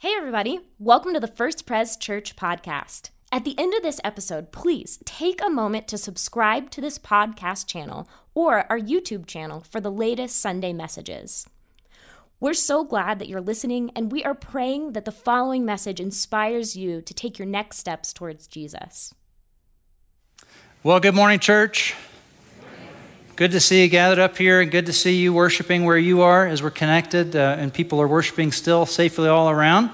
Hey, everybody. Welcome to the First Pres Church podcast. At the end of this episode, please take a moment to subscribe to this podcast channel or our YouTube channel for the latest Sunday messages. We're so glad that you're listening, and we are praying that the following message inspires you to take your next steps towards Jesus. Well, good morning, church. Good to see you gathered up here, and good to see you worshiping where you are as we're connected, uh, and people are worshiping still safely all around.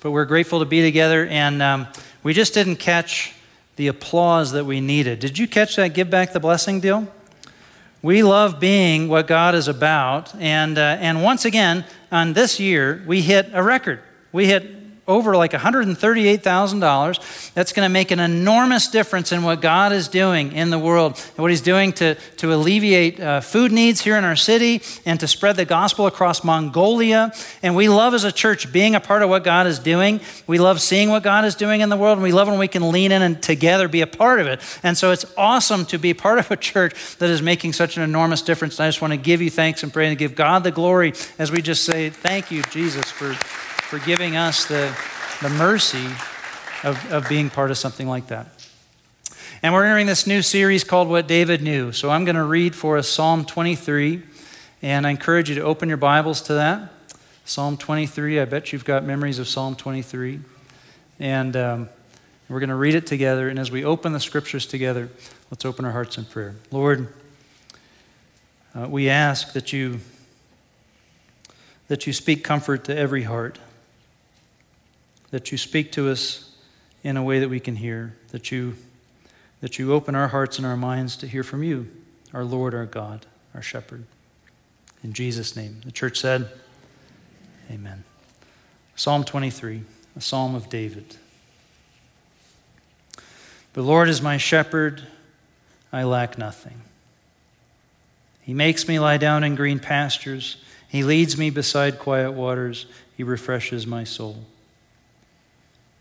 But we're grateful to be together, and um, we just didn't catch the applause that we needed. Did you catch that give back the blessing deal? We love being what God is about, and, uh, and once again, on this year, we hit a record. We hit over like $138,000. That's going to make an enormous difference in what God is doing in the world and what He's doing to, to alleviate uh, food needs here in our city and to spread the gospel across Mongolia. And we love as a church being a part of what God is doing. We love seeing what God is doing in the world, and we love when we can lean in and together be a part of it. And so it's awesome to be part of a church that is making such an enormous difference. And I just want to give you thanks and pray and give God the glory as we just say, Thank you, Jesus, for for giving us the, the mercy of, of being part of something like that. And we're entering this new series called What David Knew. So I'm going to read for us Psalm 23, and I encourage you to open your Bibles to that. Psalm 23, I bet you've got memories of Psalm 23. And um, we're going to read it together. And as we open the scriptures together, let's open our hearts in prayer. Lord, uh, we ask that you, that you speak comfort to every heart that you speak to us in a way that we can hear, that you, that you open our hearts and our minds to hear from you, our Lord, our God, our shepherd. In Jesus' name. The church said, Amen. Psalm 23, a psalm of David. The Lord is my shepherd, I lack nothing. He makes me lie down in green pastures. He leads me beside quiet waters. He refreshes my soul.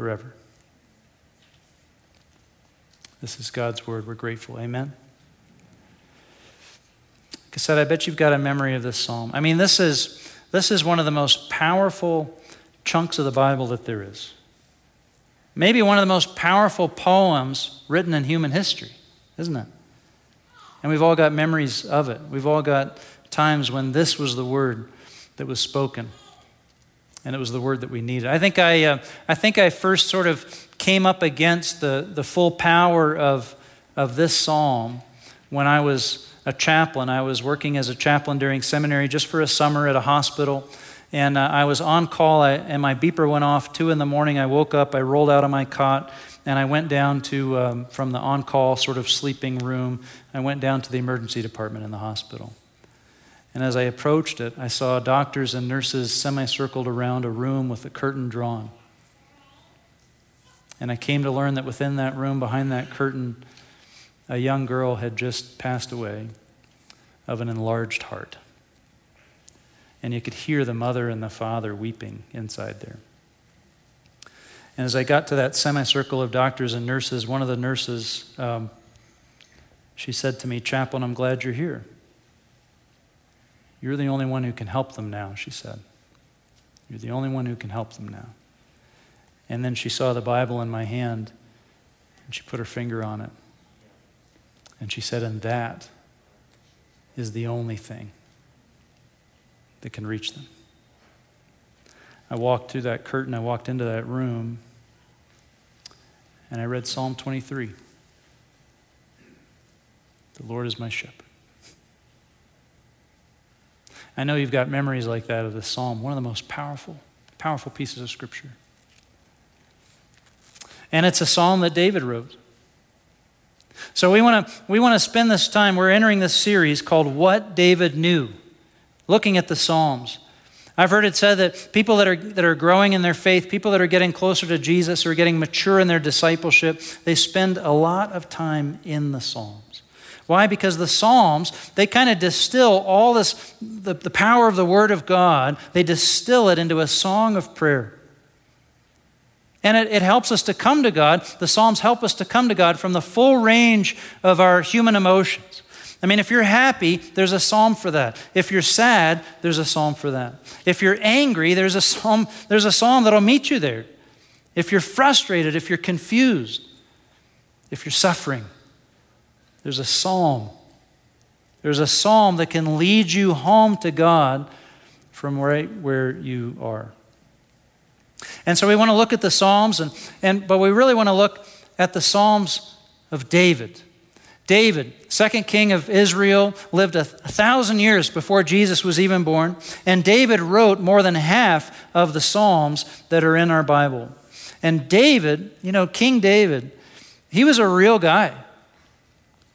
forever. This is God's word. We're grateful. Amen. I I bet you've got a memory of this psalm. I mean, this is, this is one of the most powerful chunks of the Bible that there is. Maybe one of the most powerful poems written in human history, isn't it? And we've all got memories of it. We've all got times when this was the word that was spoken and it was the word that we needed. I think I, uh, I think I first sort of came up against the, the full power of, of this psalm when I was a chaplain. I was working as a chaplain during seminary just for a summer at a hospital. And uh, I was on call, I, and my beeper went off. Two in the morning, I woke up, I rolled out of my cot, and I went down to, um, from the on call sort of sleeping room, I went down to the emergency department in the hospital. And as I approached it, I saw doctors and nurses semicircled around a room with a curtain drawn. And I came to learn that within that room, behind that curtain, a young girl had just passed away of an enlarged heart. And you could hear the mother and the father weeping inside there. And as I got to that semicircle of doctors and nurses, one of the nurses, um, she said to me, Chaplain, I'm glad you're here. You're the only one who can help them now, she said. You're the only one who can help them now. And then she saw the Bible in my hand and she put her finger on it. And she said, And that is the only thing that can reach them. I walked through that curtain, I walked into that room, and I read Psalm 23. The Lord is my shepherd. I know you've got memories like that of the psalm, one of the most powerful, powerful pieces of scripture. And it's a psalm that David wrote. So we want to we want to spend this time we're entering this series called What David Knew, looking at the Psalms. I've heard it said that people that are, that are growing in their faith, people that are getting closer to Jesus or getting mature in their discipleship, they spend a lot of time in the Psalms. Why? Because the Psalms, they kind of distill all this, the, the power of the Word of God, they distill it into a song of prayer. And it, it helps us to come to God. The Psalms help us to come to God from the full range of our human emotions. I mean, if you're happy, there's a psalm for that. If you're sad, there's a psalm for that. If you're angry, there's a psalm, there's a psalm that'll meet you there. If you're frustrated, if you're confused, if you're suffering, there's a psalm. There's a psalm that can lead you home to God from right where you are. And so we want to look at the Psalms, and, and, but we really want to look at the Psalms of David. David, second king of Israel, lived a thousand years before Jesus was even born, and David wrote more than half of the Psalms that are in our Bible. And David, you know, King David, he was a real guy.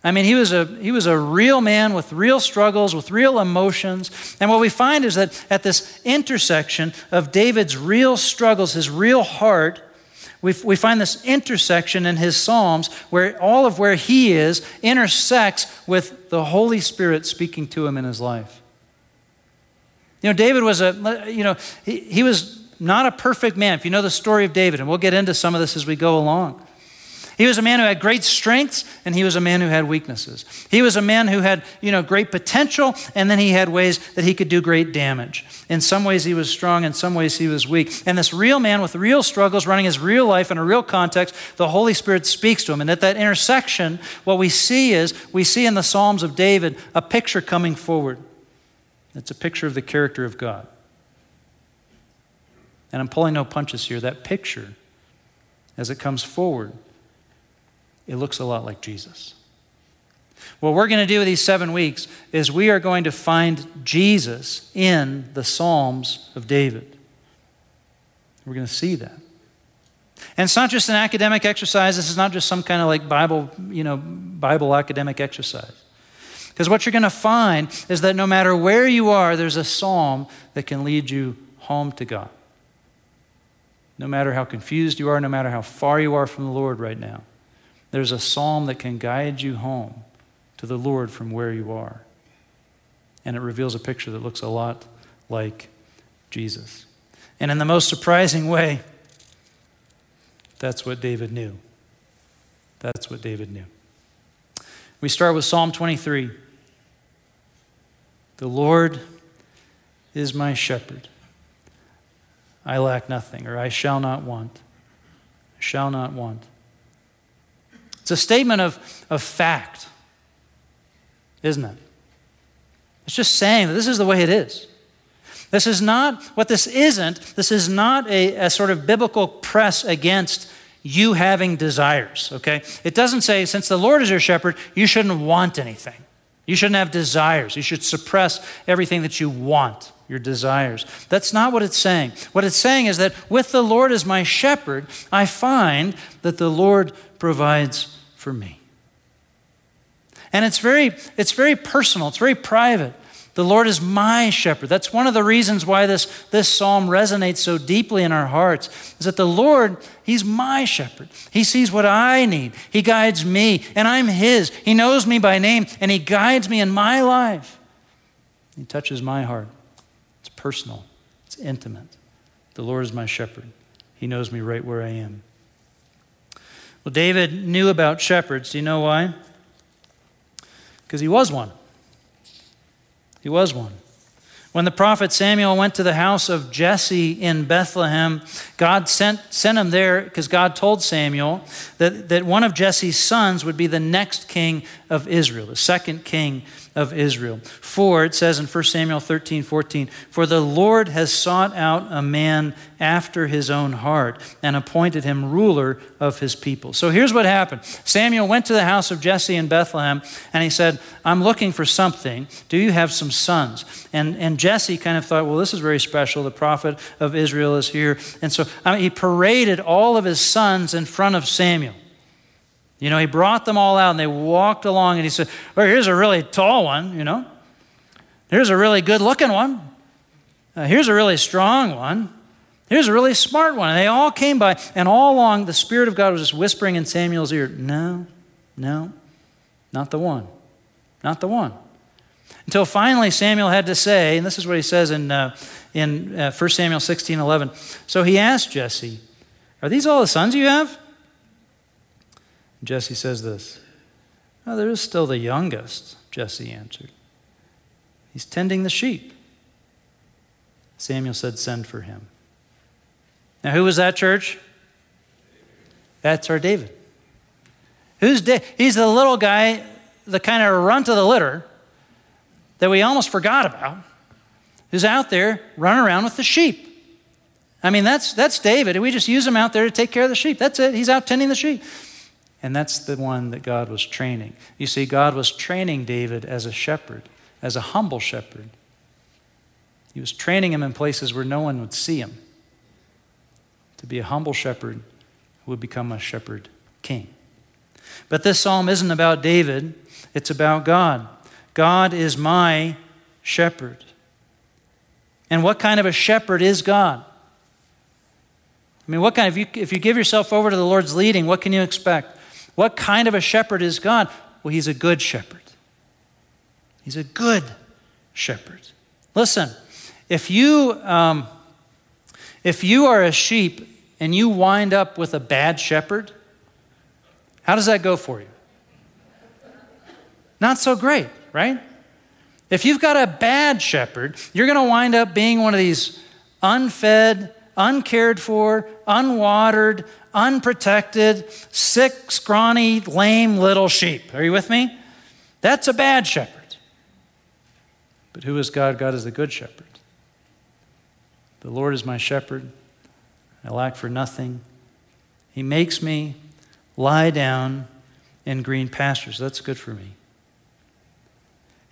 I mean, he was, a, he was a real man with real struggles, with real emotions. And what we find is that at this intersection of David's real struggles, his real heart, we, we find this intersection in his Psalms where all of where he is intersects with the Holy Spirit speaking to him in his life. You know, David was a, you know, he, he was not a perfect man. If you know the story of David, and we'll get into some of this as we go along. He was a man who had great strengths and he was a man who had weaknesses. He was a man who had, you know, great potential and then he had ways that he could do great damage. In some ways he was strong, in some ways he was weak. And this real man with real struggles running his real life in a real context, the Holy Spirit speaks to him. And at that intersection, what we see is we see in the Psalms of David a picture coming forward. It's a picture of the character of God. And I'm pulling no punches here. That picture, as it comes forward, it looks a lot like Jesus. What we're going to do with these seven weeks is we are going to find Jesus in the Psalms of David. We're going to see that. And it's not just an academic exercise. This is not just some kind of like Bible, you know, Bible academic exercise. Because what you're going to find is that no matter where you are, there's a psalm that can lead you home to God. No matter how confused you are, no matter how far you are from the Lord right now. There's a psalm that can guide you home to the Lord from where you are. And it reveals a picture that looks a lot like Jesus. And in the most surprising way, that's what David knew. That's what David knew. We start with Psalm 23. The Lord is my shepherd. I lack nothing, or I shall not want. I shall not want. It's a statement of, of fact, isn't it? It's just saying that this is the way it is. This is not, what this isn't, this is not a, a sort of biblical press against you having desires, okay? It doesn't say, since the Lord is your shepherd, you shouldn't want anything. You shouldn't have desires. You should suppress everything that you want, your desires. That's not what it's saying. What it's saying is that with the Lord as my shepherd, I find that the Lord provides for me. And it's very, it's very personal, it's very private. The Lord is my shepherd. That's one of the reasons why this, this psalm resonates so deeply in our hearts, is that the Lord, He's my shepherd. He sees what I need. He guides me, and I'm His. He knows me by name, and He guides me in my life. He touches my heart. It's personal, it's intimate. The Lord is my shepherd. He knows me right where I am. Well, David knew about shepherds. Do you know why? Because he was one. He was one. When the prophet Samuel went to the house of Jesse in Bethlehem, God sent, sent him there because God told Samuel that, that one of Jesse's sons would be the next king of Israel, the second king of Israel. For, it says in 1 Samuel 13, 14, for the Lord has sought out a man after his own heart and appointed him ruler of his people. So here's what happened Samuel went to the house of Jesse in Bethlehem and he said, I'm looking for something. Do you have some sons? And, and Jesse kind of thought, well, this is very special. The prophet of Israel is here. And so I mean, he paraded all of his sons in front of Samuel. You know, he brought them all out and they walked along and he said, Well, here's a really tall one, you know. Here's a really good looking one. Uh, here's a really strong one. Here's a really smart one. And they all came by, and all along the Spirit of God was just whispering in Samuel's ear, No, no, not the one. Not the one. Until finally Samuel had to say, and this is what he says in, uh, in uh, 1 Samuel 16 11. So he asked Jesse, Are these all the sons you have? Jesse says this oh, There is still the youngest, Jesse answered. He's tending the sheep. Samuel said, Send for him. Now, who was that church? That's our David. Who's da- He's the little guy, the kind of runt of the litter that we almost forgot about, who's out there running around with the sheep. I mean, that's, that's David. We just use him out there to take care of the sheep. That's it. He's out tending the sheep. And that's the one that God was training. You see, God was training David as a shepherd, as a humble shepherd. He was training him in places where no one would see him to be a humble shepherd who would become a shepherd king. But this psalm isn't about David, it's about God. God is my shepherd. And what kind of a shepherd is God? I mean, what kind of, if you, if you give yourself over to the Lord's leading, what can you expect? What kind of a shepherd is God? Well, he's a good shepherd. He's a good shepherd. Listen, if you, um, if you are a sheep and you wind up with a bad shepherd, how does that go for you? Not so great, right? If you've got a bad shepherd, you're going to wind up being one of these unfed, uncared for, unwatered, unprotected, sick, scrawny, lame little sheep. Are you with me? That's a bad shepherd. But who is God? God is the good shepherd. The Lord is my shepherd. I lack for nothing. He makes me lie down in green pastures. That's good for me.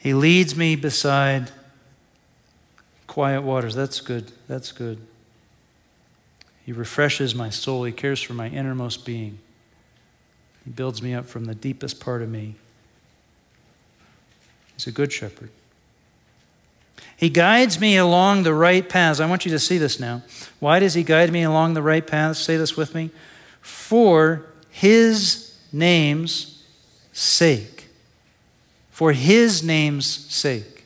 He leads me beside quiet waters. That's good. That's good. He refreshes my soul. He cares for my innermost being. He builds me up from the deepest part of me. He's a good shepherd. He guides me along the right paths. I want you to see this now. Why does He guide me along the right paths? Say this with me. For His name's sake. For His name's sake.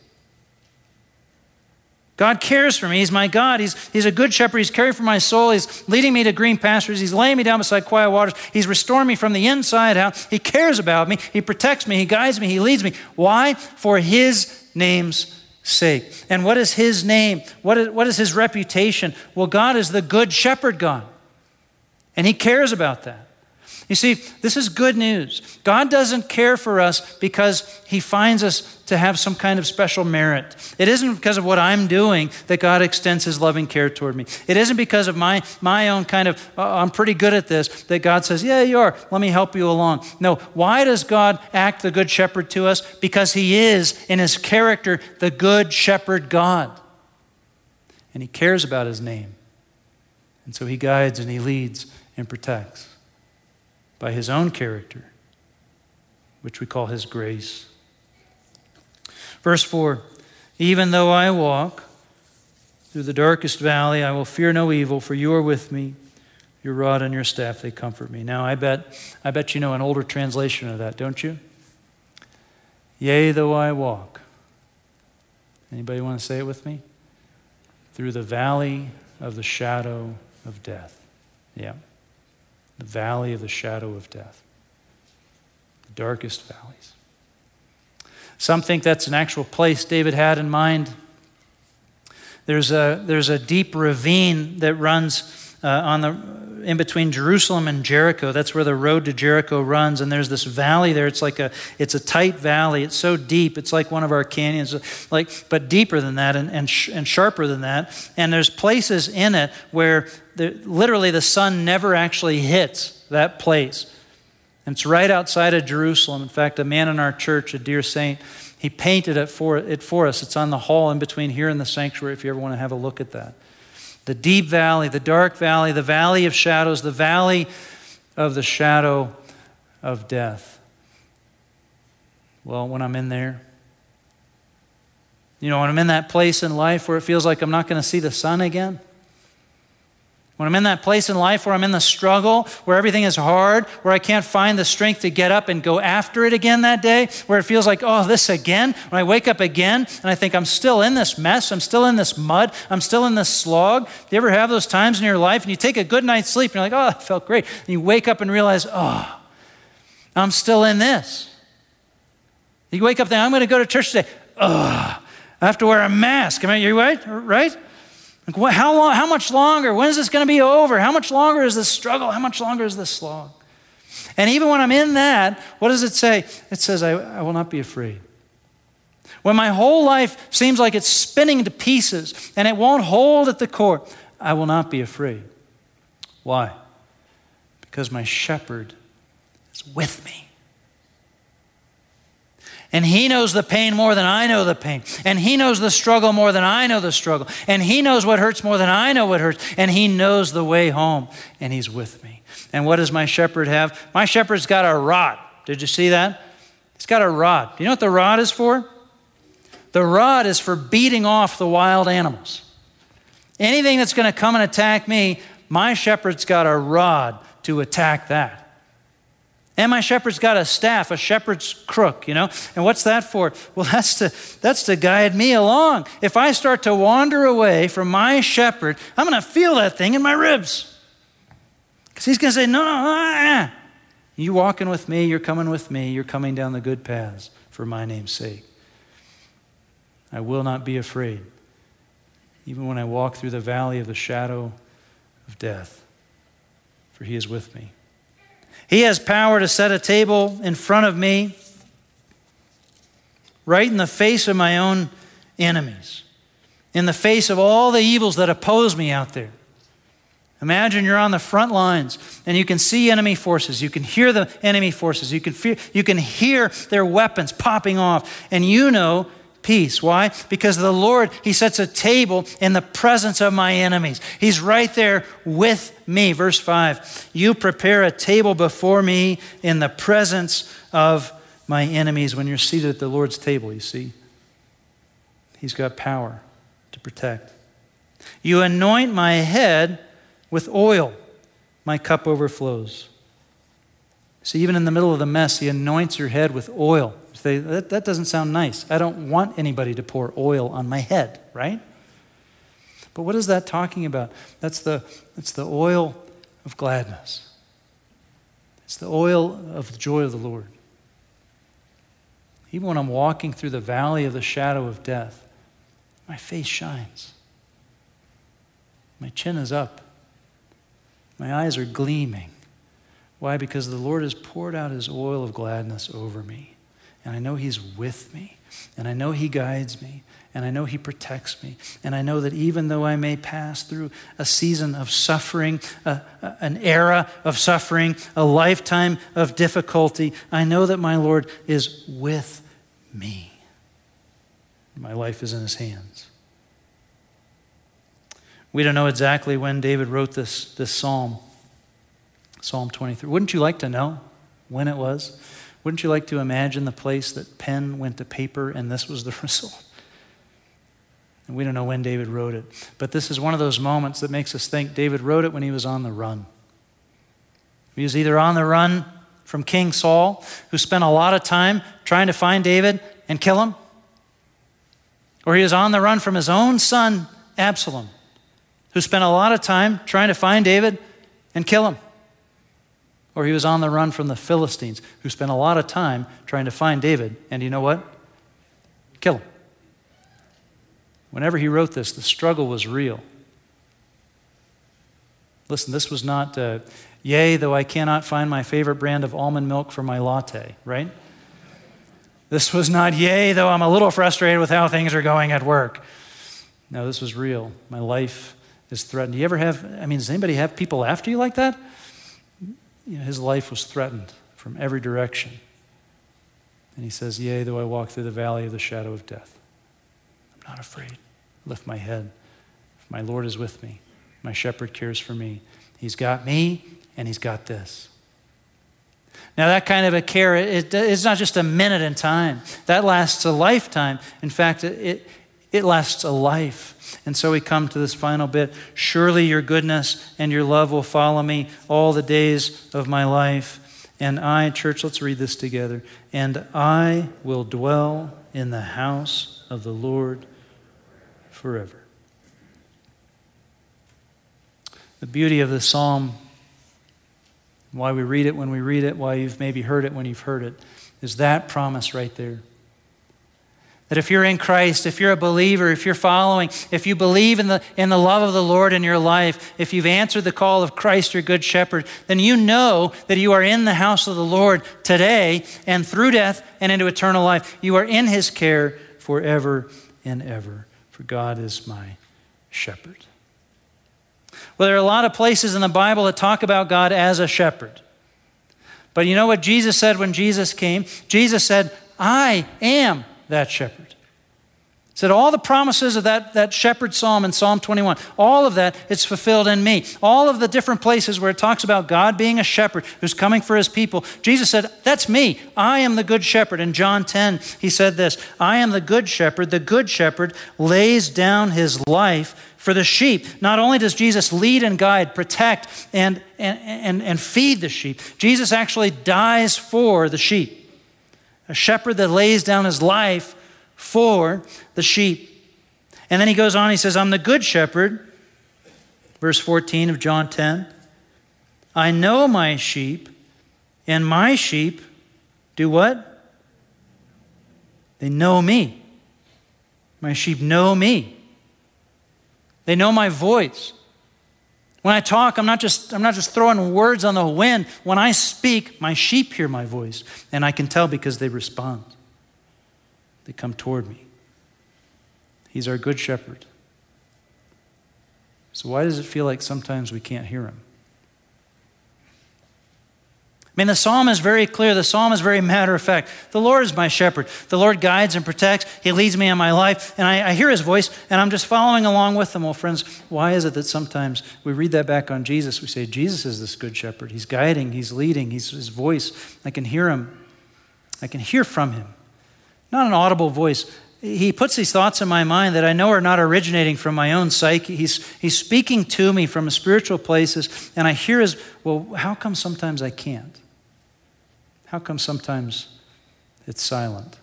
God cares for me. He's my God. He's, he's a good shepherd. He's caring for my soul. He's leading me to green pastures. He's laying me down beside quiet waters. He's restoring me from the inside out. He cares about me. He protects me. He guides me. He leads me. Why? For His name's sake. And what is His name? What is, what is His reputation? Well, God is the good shepherd God. And He cares about that. You see, this is good news. God doesn't care for us because He finds us to have some kind of special merit. It isn't because of what I'm doing that God extends His loving care toward me. It isn't because of my, my own kind of, oh, I'm pretty good at this, that God says, Yeah, you are. Let me help you along. No. Why does God act the good shepherd to us? Because He is, in His character, the good shepherd God. And He cares about His name. And so He guides and He leads and protects by his own character, which we call his grace. Verse 4 Even though I walk through the darkest valley, I will fear no evil, for you are with me. Your rod and your staff, they comfort me. Now, I bet, I bet you know an older translation of that, don't you? Yea, though I walk. Anybody want to say it with me? Through the valley of the shadow of death. Yeah the valley of the shadow of death, the darkest valleys. Some think that's an actual place David had in mind. There's a, there's a deep ravine that runs uh, on the, in between Jerusalem and Jericho. That's where the road to Jericho runs. And there's this valley there. It's like a, it's a tight valley. It's so deep. It's like one of our canyons, like, but deeper than that and, and, sh- and sharper than that. And there's places in it where the, literally the sun never actually hits that place. And it's right outside of Jerusalem. In fact, a man in our church, a dear saint, he painted it for, it for us. It's on the hall in between here and the sanctuary if you ever want to have a look at that. The deep valley, the dark valley, the valley of shadows, the valley of the shadow of death. Well, when I'm in there, You know, when I'm in that place in life where it feels like I'm not going to see the sun again, when I'm in that place in life where I'm in the struggle, where everything is hard, where I can't find the strength to get up and go after it again that day, where it feels like, oh, this again, when I wake up again and I think I'm still in this mess, I'm still in this mud, I'm still in this slog. Do you ever have those times in your life and you take a good night's sleep and you're like, oh, that felt great. And you wake up and realize, oh, I'm still in this. You wake up there, I'm going to go to church today. Oh, I have to wear a mask. Am I, you right? Right? Like, how, long, how much longer? When is this going to be over? How much longer is this struggle? How much longer is this slog? And even when I'm in that, what does it say? It says, I, I will not be afraid. When my whole life seems like it's spinning to pieces and it won't hold at the core, I will not be afraid. Why? Because my shepherd is with me. And he knows the pain more than I know the pain. And he knows the struggle more than I know the struggle. And he knows what hurts more than I know what hurts. And he knows the way home. And he's with me. And what does my shepherd have? My shepherd's got a rod. Did you see that? He's got a rod. Do you know what the rod is for? The rod is for beating off the wild animals. Anything that's going to come and attack me, my shepherd's got a rod to attack that. And my shepherd's got a staff, a shepherd's crook, you know? And what's that for? Well, that's to, that's to guide me along. If I start to wander away from my shepherd, I'm going to feel that thing in my ribs. Because he's going to say, no, no, ah, you walking with me, you're coming with me, you're coming down the good paths for my name's sake. I will not be afraid, even when I walk through the valley of the shadow of death, for he is with me. He has power to set a table in front of me, right in the face of my own enemies, in the face of all the evils that oppose me out there. Imagine you're on the front lines and you can see enemy forces. You can hear the enemy forces. You can, fear, you can hear their weapons popping off. And you know peace. Why? Because the Lord, He sets a table in the presence of my enemies. He's right there with me. Verse 5 You prepare a table before me in the presence of my enemies. When you're seated at the Lord's table, you see, He's got power to protect. You anoint my head with oil, my cup overflows. See, even in the middle of the mess, He anoints your head with oil. That, that doesn't sound nice. I don't want anybody to pour oil on my head, right? But what is that talking about? That's the, that's the oil of gladness. It's the oil of the joy of the Lord. Even when I'm walking through the valley of the shadow of death, my face shines. My chin is up. My eyes are gleaming. Why? Because the Lord has poured out his oil of gladness over me and I know He's with me, and I know He guides me, and I know He protects me, and I know that even though I may pass through a season of suffering, a, a, an era of suffering, a lifetime of difficulty, I know that my Lord is with me. My life is in His hands. We don't know exactly when David wrote this, this psalm, Psalm 23. Wouldn't you like to know when it was? Wouldn't you like to imagine the place that pen went to paper and this was the result? And we don't know when David wrote it, but this is one of those moments that makes us think David wrote it when he was on the run. He was either on the run from King Saul, who spent a lot of time trying to find David and kill him, or he was on the run from his own son, Absalom, who spent a lot of time trying to find David and kill him or he was on the run from the Philistines, who spent a lot of time trying to find David. And you know what? Kill him. Whenever he wrote this, the struggle was real. Listen, this was not, uh, yea, though I cannot find my favorite brand of almond milk for my latte, right? This was not, yea, though I'm a little frustrated with how things are going at work. No, this was real. My life is threatened. Do you ever have, I mean, does anybody have people after you like that? You know, his life was threatened from every direction. And he says, Yea, though I walk through the valley of the shadow of death, I'm not afraid. Lift my head. My Lord is with me, my shepherd cares for me. He's got me, and he's got this. Now, that kind of a care, it, it's not just a minute in time, that lasts a lifetime. In fact, it, it lasts a life. And so we come to this final bit. Surely your goodness and your love will follow me all the days of my life. And I, church, let's read this together. And I will dwell in the house of the Lord forever. The beauty of the psalm, why we read it when we read it, why you've maybe heard it when you've heard it, is that promise right there. That if you're in Christ, if you're a believer, if you're following, if you believe in the, in the love of the Lord in your life, if you've answered the call of Christ, your good shepherd, then you know that you are in the house of the Lord today and through death and into eternal life. You are in his care forever and ever. For God is my shepherd. Well, there are a lot of places in the Bible that talk about God as a shepherd. But you know what Jesus said when Jesus came? Jesus said, I am that shepherd. Said all the promises of that, that shepherd psalm in Psalm 21, all of that is fulfilled in me. All of the different places where it talks about God being a shepherd who's coming for his people, Jesus said, That's me. I am the good shepherd. In John 10, he said this I am the good shepherd. The good shepherd lays down his life for the sheep. Not only does Jesus lead and guide, protect, and, and, and, and feed the sheep, Jesus actually dies for the sheep a shepherd that lays down his life for the sheep. And then he goes on, he says, I'm the good shepherd. Verse 14 of John 10. I know my sheep, and my sheep do what? They know me. My sheep know me. They know my voice. When I talk, I'm not just, I'm not just throwing words on the wind. When I speak, my sheep hear my voice, and I can tell because they respond. They come toward me. He's our good shepherd. So, why does it feel like sometimes we can't hear him? I mean, the psalm is very clear. The psalm is very matter of fact. The Lord is my shepherd. The Lord guides and protects. He leads me in my life, and I, I, hear his voice, and I'm just following along with him. Well, friends, why is it that sometimes we read that back on Jesus? We say, Jesus is this good shepherd. He's guiding, he's leading, he's his voice. I can hear him, I can hear from him. Not an audible voice. He puts these thoughts in my mind that I know are not originating from my own psyche. He's, he's speaking to me from spiritual places, and I hear his, well, how come sometimes I can't? How come sometimes it's silent?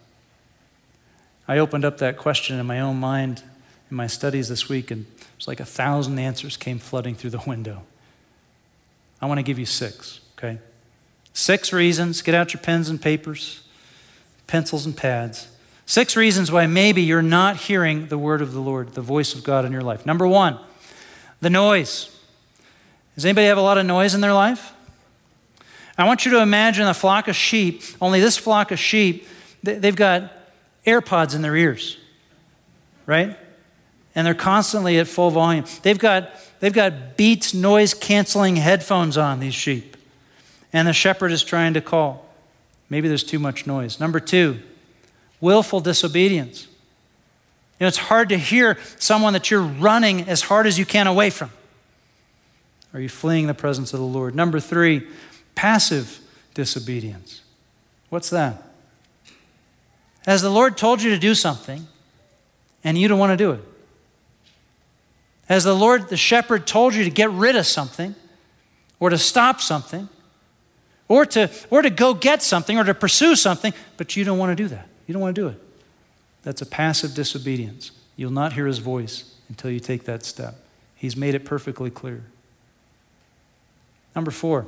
I opened up that question in my own mind in my studies this week, and it's like a thousand answers came flooding through the window. I want to give you six, okay? Six reasons. Get out your pens and papers, pencils and pads. Six reasons why maybe you're not hearing the word of the Lord, the voice of God in your life. Number one, the noise. Does anybody have a lot of noise in their life? I want you to imagine a flock of sheep, only this flock of sheep, they've got AirPods in their ears, right? And they're constantly at full volume. They've got, they've got Beats noise canceling headphones on, these sheep. And the shepherd is trying to call. Maybe there's too much noise. Number two, willful disobedience. You know, it's hard to hear someone that you're running as hard as you can away from. Are you fleeing the presence of the Lord? Number three, passive disobedience. What's that? Has the Lord told you to do something and you don't want to do it? Has the Lord, the shepherd, told you to get rid of something or to stop something or to, or to go get something or to pursue something, but you don't want to do that? You don't want to do it. That's a passive disobedience. You'll not hear his voice until you take that step. He's made it perfectly clear. Number four,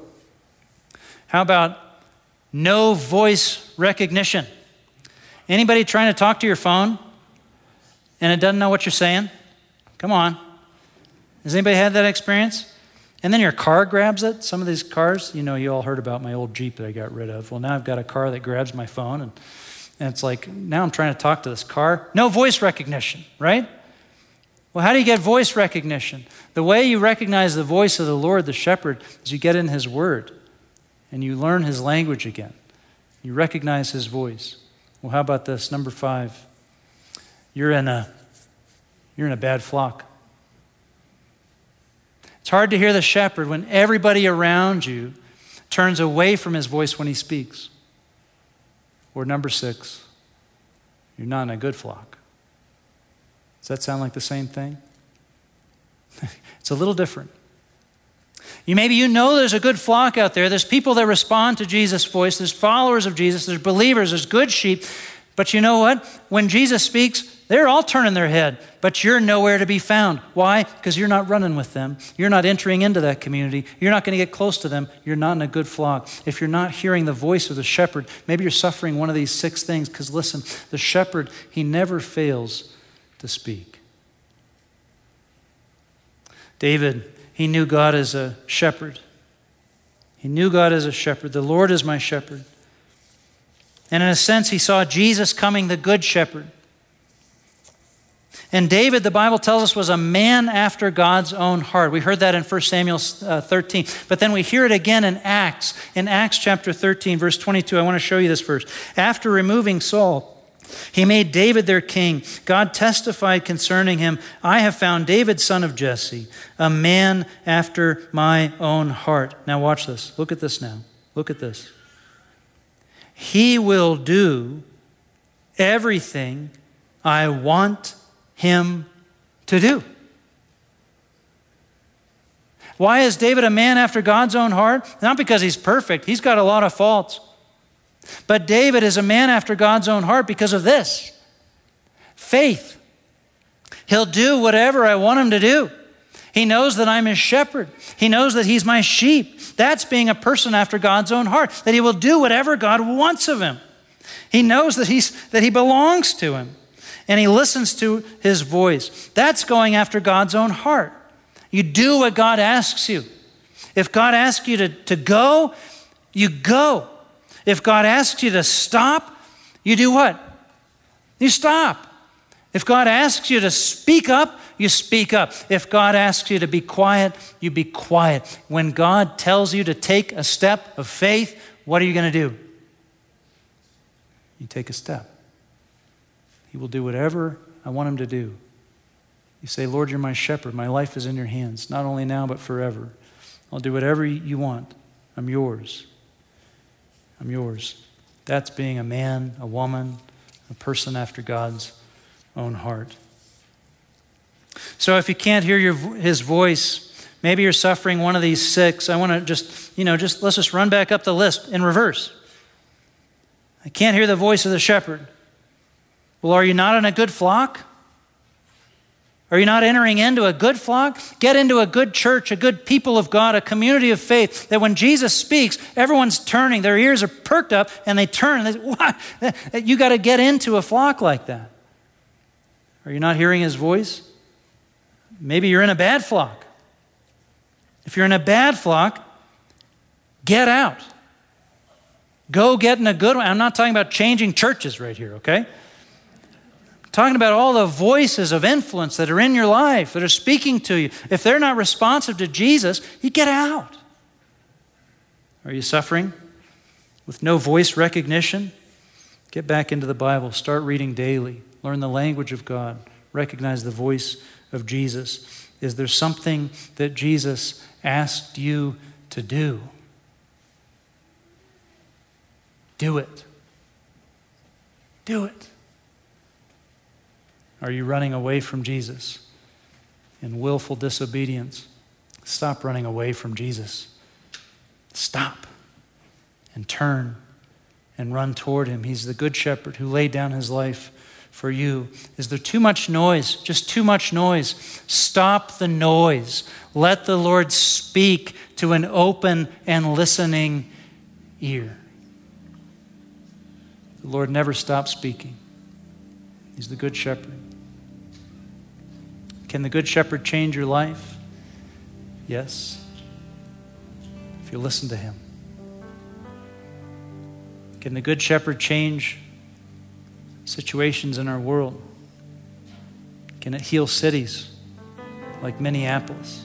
how about no voice recognition? Anybody trying to talk to your phone and it doesn't know what you're saying? Come on. Has anybody had that experience? And then your car grabs it. Some of these cars, you know, you all heard about my old Jeep that I got rid of. Well, now I've got a car that grabs my phone, and, and it's like, now I'm trying to talk to this car. No voice recognition, right? Well, how do you get voice recognition? The way you recognize the voice of the Lord, the shepherd, is you get in his word and you learn his language again. You recognize his voice. Well, how about this? Number five. You're in a you're in a bad flock. It's hard to hear the shepherd when everybody around you turns away from his voice when he speaks. Or number six, you're not in a good flock. Does that sound like the same thing? it's a little different. You maybe you know there's a good flock out there. There's people that respond to Jesus' voice. There's followers of Jesus. There's believers. There's good sheep. But you know what? When Jesus speaks, they're all turning their head, but you're nowhere to be found. Why? Because you're not running with them. You're not entering into that community. You're not going to get close to them. You're not in a good flock. If you're not hearing the voice of the shepherd, maybe you're suffering one of these six things. Because listen, the shepherd, he never fails to speak. David, he knew God as a shepherd. He knew God as a shepherd. The Lord is my shepherd. And in a sense, he saw Jesus coming, the good shepherd. And David, the Bible tells us, was a man after God's own heart. We heard that in 1 Samuel uh, 13. But then we hear it again in Acts. In Acts chapter 13, verse 22, I want to show you this verse. After removing Saul, he made David their king. God testified concerning him I have found David, son of Jesse, a man after my own heart. Now, watch this. Look at this now. Look at this. He will do everything I want him to do. Why is David a man after God's own heart? Not because he's perfect, he's got a lot of faults. But David is a man after God's own heart because of this faith. He'll do whatever I want him to do. He knows that I'm his shepherd. He knows that he's my sheep. That's being a person after God's own heart, that he will do whatever God wants of him. He knows that, he's, that he belongs to him, and he listens to his voice. That's going after God's own heart. You do what God asks you. If God asks you to, to go, you go. If God asks you to stop, you do what? You stop. If God asks you to speak up, you speak up. If God asks you to be quiet, you be quiet. When God tells you to take a step of faith, what are you going to do? You take a step. He will do whatever I want him to do. You say, Lord, you're my shepherd. My life is in your hands, not only now, but forever. I'll do whatever you want. I'm yours. I'm yours. That's being a man, a woman, a person after God's own heart. So if you can't hear your, his voice, maybe you're suffering one of these six. I want to just, you know, just let's just run back up the list in reverse. I can't hear the voice of the shepherd. Well, are you not in a good flock? Are you not entering into a good flock? Get into a good church, a good people of God, a community of faith that when Jesus speaks, everyone's turning, their ears are perked up, and they turn. And they, what? You got to get into a flock like that. Are you not hearing his voice? Maybe you're in a bad flock. If you're in a bad flock, get out. Go get in a good one. I'm not talking about changing churches right here, okay? Talking about all the voices of influence that are in your life that are speaking to you. If they're not responsive to Jesus, you get out. Are you suffering with no voice recognition? Get back into the Bible. Start reading daily. Learn the language of God. Recognize the voice of Jesus. Is there something that Jesus asked you to do? Do it. Do it. Are you running away from Jesus in willful disobedience? Stop running away from Jesus. Stop and turn and run toward him. He's the good shepherd who laid down his life for you. Is there too much noise? Just too much noise. Stop the noise. Let the Lord speak to an open and listening ear. The Lord never stops speaking. He's the good shepherd. Can the good shepherd change your life? Yes. If you listen to him. Can the Good Shepherd change situations in our world? Can it heal cities like Minneapolis?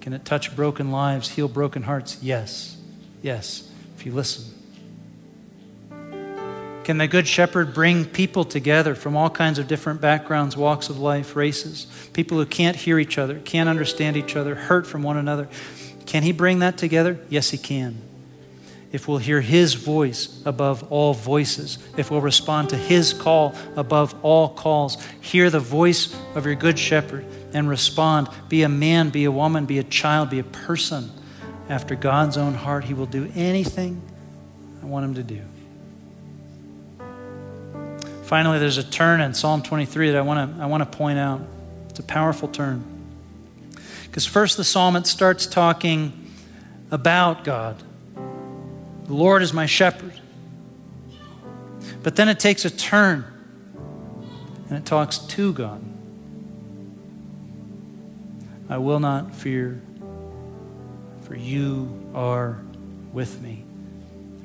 Can it touch broken lives, heal broken hearts? Yes. Yes, if you listen. Can the Good Shepherd bring people together from all kinds of different backgrounds, walks of life, races? People who can't hear each other, can't understand each other, hurt from one another. Can He bring that together? Yes, He can. if we'll hear His voice above all voices, if we'll respond to His call above all calls, hear the voice of your good shepherd and respond. Be a man, be a woman, be a child, be a person after God's own heart. He will do anything I want Him to do. Finally, there's a turn in Psalm 23 that I want to I want to point out. It's a powerful turn. Because first the psalmist starts talking about God. The Lord is my shepherd. But then it takes a turn and it talks to God. I will not fear, for you are with me.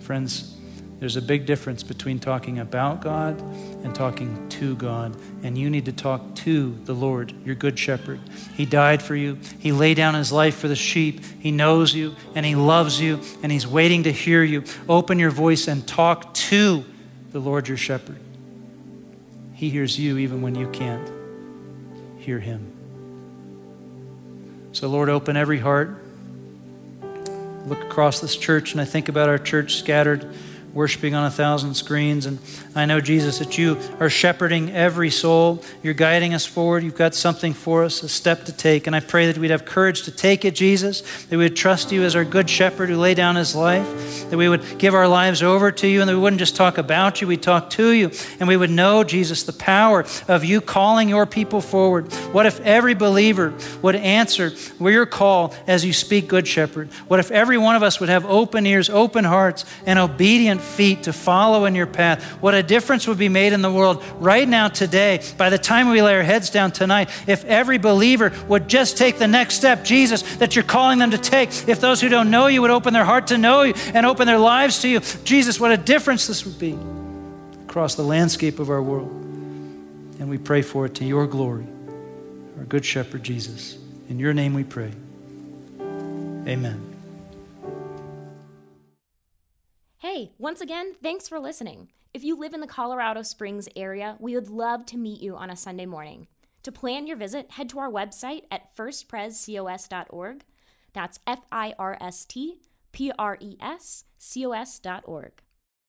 Friends, there's a big difference between talking about God and talking to God. And you need to talk to the Lord, your good shepherd. He died for you, He laid down His life for the sheep. He knows you and He loves you and He's waiting to hear you. Open your voice and talk to the Lord, your shepherd. He hears you even when you can't hear Him. So, Lord, open every heart. Look across this church, and I think about our church scattered worshiping on a thousand screens. And I know, Jesus, that you are shepherding every soul. You're guiding us forward. You've got something for us, a step to take. And I pray that we'd have courage to take it, Jesus, that we would trust you as our good shepherd who laid down his life, that we would give our lives over to you, and that we wouldn't just talk about you, we'd talk to you. And we would know, Jesus, the power of you calling your people forward. What if every believer would answer your call as you speak, Good Shepherd? What if every one of us would have open ears, open hearts, and obedient feet to follow in your path? What a difference would be made in the world right now, today, by the time we lay our heads down tonight, if every believer would just take the next step, Jesus, that you're calling them to take. If those who don't know you would open their heart to know you and open their lives to you, Jesus, what a difference this would be across the landscape of our world. And we pray for it to your glory, our good shepherd, Jesus. In your name we pray. Amen. Hey, once again, thanks for listening. If you live in the Colorado Springs area, we would love to meet you on a Sunday morning. To plan your visit, head to our website at firstprescos.org. That's F I R S T P R E S C O S dot org.